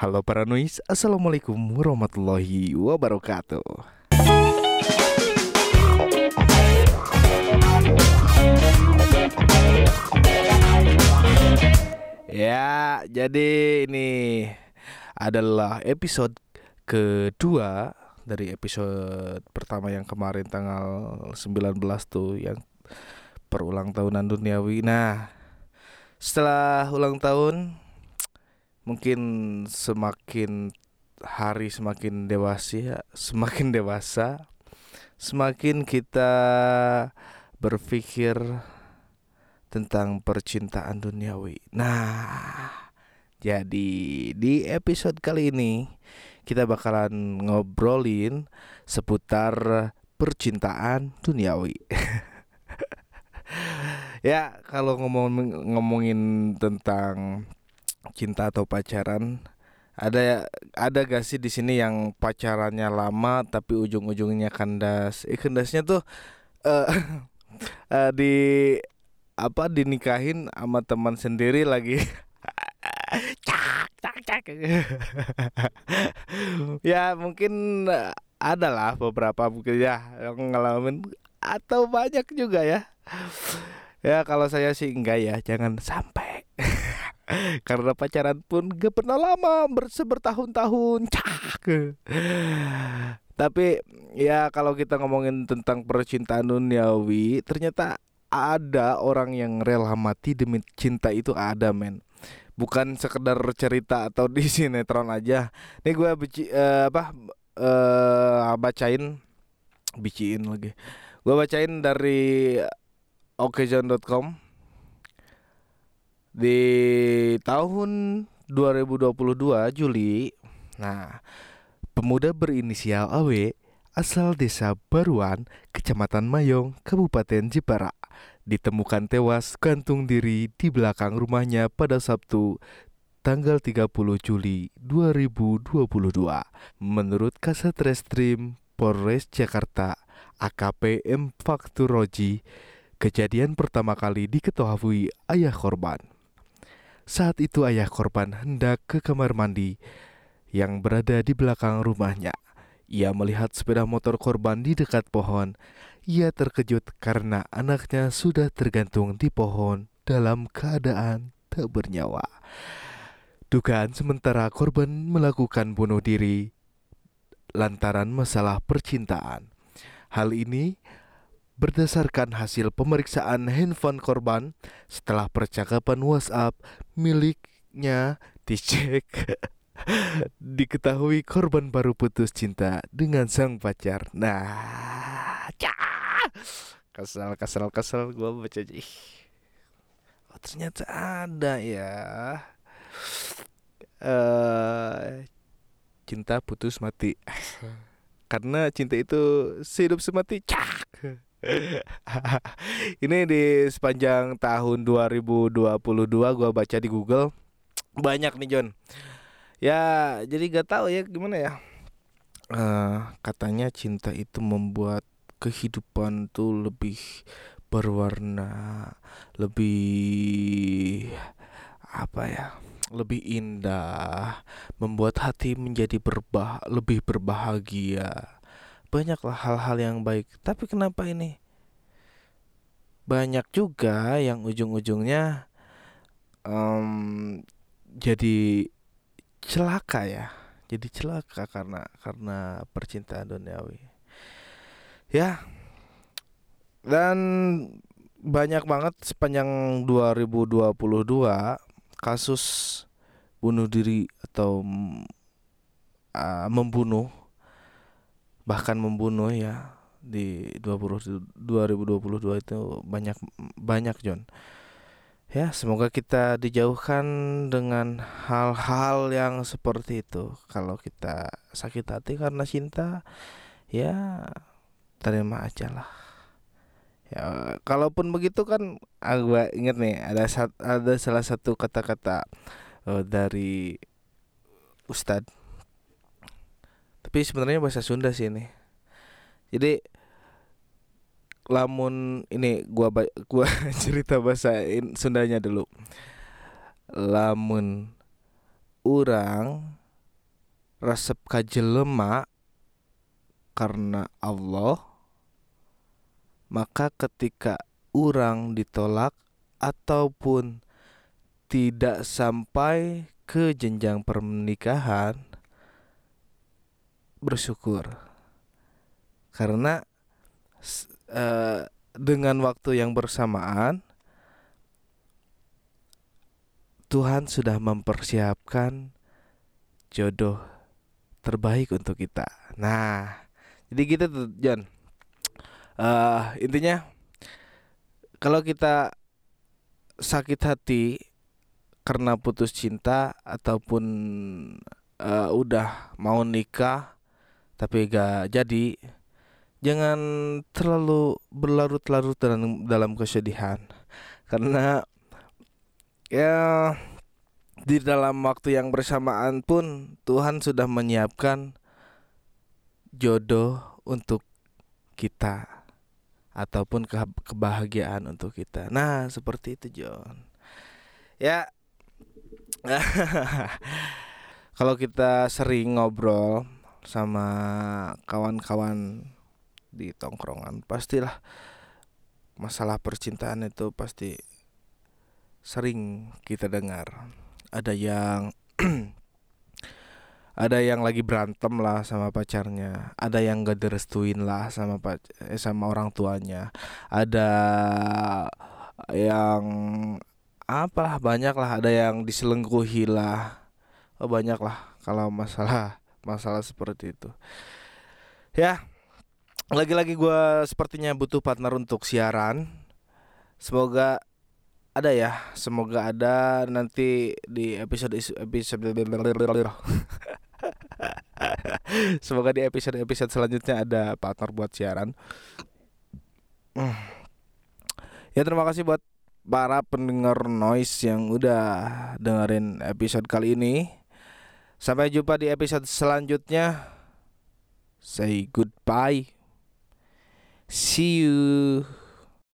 Halo para noise, Assalamualaikum warahmatullahi wabarakatuh Ya, jadi ini adalah episode kedua dari episode pertama yang kemarin tanggal 19 tuh yang perulang tahunan duniawi. Nah, setelah ulang tahun mungkin semakin hari semakin dewasa, semakin dewasa, semakin kita berpikir tentang percintaan duniawi. Nah, jadi di episode kali ini kita bakalan ngobrolin seputar percintaan duniawi. ya, kalau ngomong ngomongin tentang cinta atau pacaran, ada ada gak sih di sini yang pacarannya lama tapi ujung-ujungnya kandas? Eh kandasnya tuh uh, uh, di apa dinikahin sama teman sendiri lagi. Cak cak cak. Ya mungkin ada lah beberapa mungkin ya yang ngalamin atau banyak juga ya. Ya kalau saya sih enggak ya jangan sampai karena pacaran pun gak pernah lama bertahun-tahun cak. Tapi ya kalau kita ngomongin tentang percintaan duniawi ternyata ada orang yang rela mati demi cinta itu ada men. Bukan sekedar cerita atau di sinetron aja. Nih gue bici uh, apa uh, bacain biciin lagi. Gue bacain dari okezone.com di tahun 2022 Juli nah pemuda berinisial AW asal desa Baruan, Kecamatan Mayong, Kabupaten Jepara, ditemukan tewas gantung diri di belakang rumahnya pada Sabtu tanggal 30 Juli 2022. Menurut Kasat Reskrim Polres Jakarta AKP M Fakturoji, kejadian pertama kali diketahui ayah korban. Saat itu ayah korban hendak ke kamar mandi yang berada di belakang rumahnya. Ia melihat sepeda motor korban di dekat pohon. Ia terkejut karena anaknya sudah tergantung di pohon dalam keadaan tak bernyawa. Dugaan sementara korban melakukan bunuh diri lantaran masalah percintaan. Hal ini berdasarkan hasil pemeriksaan handphone korban setelah percakapan WhatsApp miliknya dicek Diketahui korban baru putus cinta dengan sang pacar. Nah, cah. kesel kesel kesel gue baca ih. Oh, ternyata ada ya. Uh, cinta putus mati. Karena cinta itu sehidup semati. Cak. Ini di sepanjang tahun 2022 gue baca di Google banyak nih John. Ya jadi gak tahu ya gimana ya. Uh, katanya cinta itu membuat kehidupan tuh lebih berwarna lebih apa ya lebih indah membuat hati menjadi berbah lebih berbahagia banyaklah hal-hal yang baik. Tapi kenapa ini? Banyak juga yang ujung-ujungnya um, jadi celaka ya. Jadi celaka karena karena percintaan duniawi. Ya. Dan banyak banget sepanjang 2022 kasus bunuh diri atau uh, membunuh bahkan membunuh ya di 20 2022 itu banyak banyak John. Ya semoga kita dijauhkan dengan hal-hal yang seperti itu. Kalau kita sakit hati karena cinta ya terima aja lah. Ya kalaupun begitu kan aku inget nih ada ada salah satu kata-kata uh, dari Ustadz tapi sebenarnya bahasa Sunda sih ini jadi lamun ini gua gua cerita bahasa Sundanya dulu. Lamun orang resep kajelema karena Allah maka ketika orang ditolak ataupun tidak sampai ke jenjang pernikahan bersyukur karena uh, dengan waktu yang bersamaan Tuhan sudah mempersiapkan jodoh terbaik untuk kita. Nah, jadi gitu tuh John. Uh, intinya kalau kita sakit hati karena putus cinta ataupun uh, udah mau nikah tapi gak jadi jangan terlalu berlarut-larut dalam dalam kesedihan karena ya di dalam waktu yang bersamaan pun Tuhan sudah menyiapkan jodoh untuk kita ataupun ke kebahagiaan untuk kita. Nah, seperti itu John. Ya. Kalau kita sering ngobrol sama kawan-kawan di tongkrongan, pastilah masalah percintaan itu pasti sering kita dengar. Ada yang ada yang lagi berantem lah sama pacarnya ada yang gak direstuin lah sama pac eh, sama orang tuanya ada yang apalah banyak lah ada yang diselengkuhi lah. Oh, banyak lah kalau masalah masalah seperti itu. Ya lagi-lagi gue sepertinya butuh partner untuk siaran. Semoga ada ya semoga ada nanti di episode episode semoga di episode episode selanjutnya ada partner buat siaran. Ya terima kasih buat para pendengar noise yang udah dengerin episode kali ini sampai jumpa di episode selanjutnya. Say goodbye. See you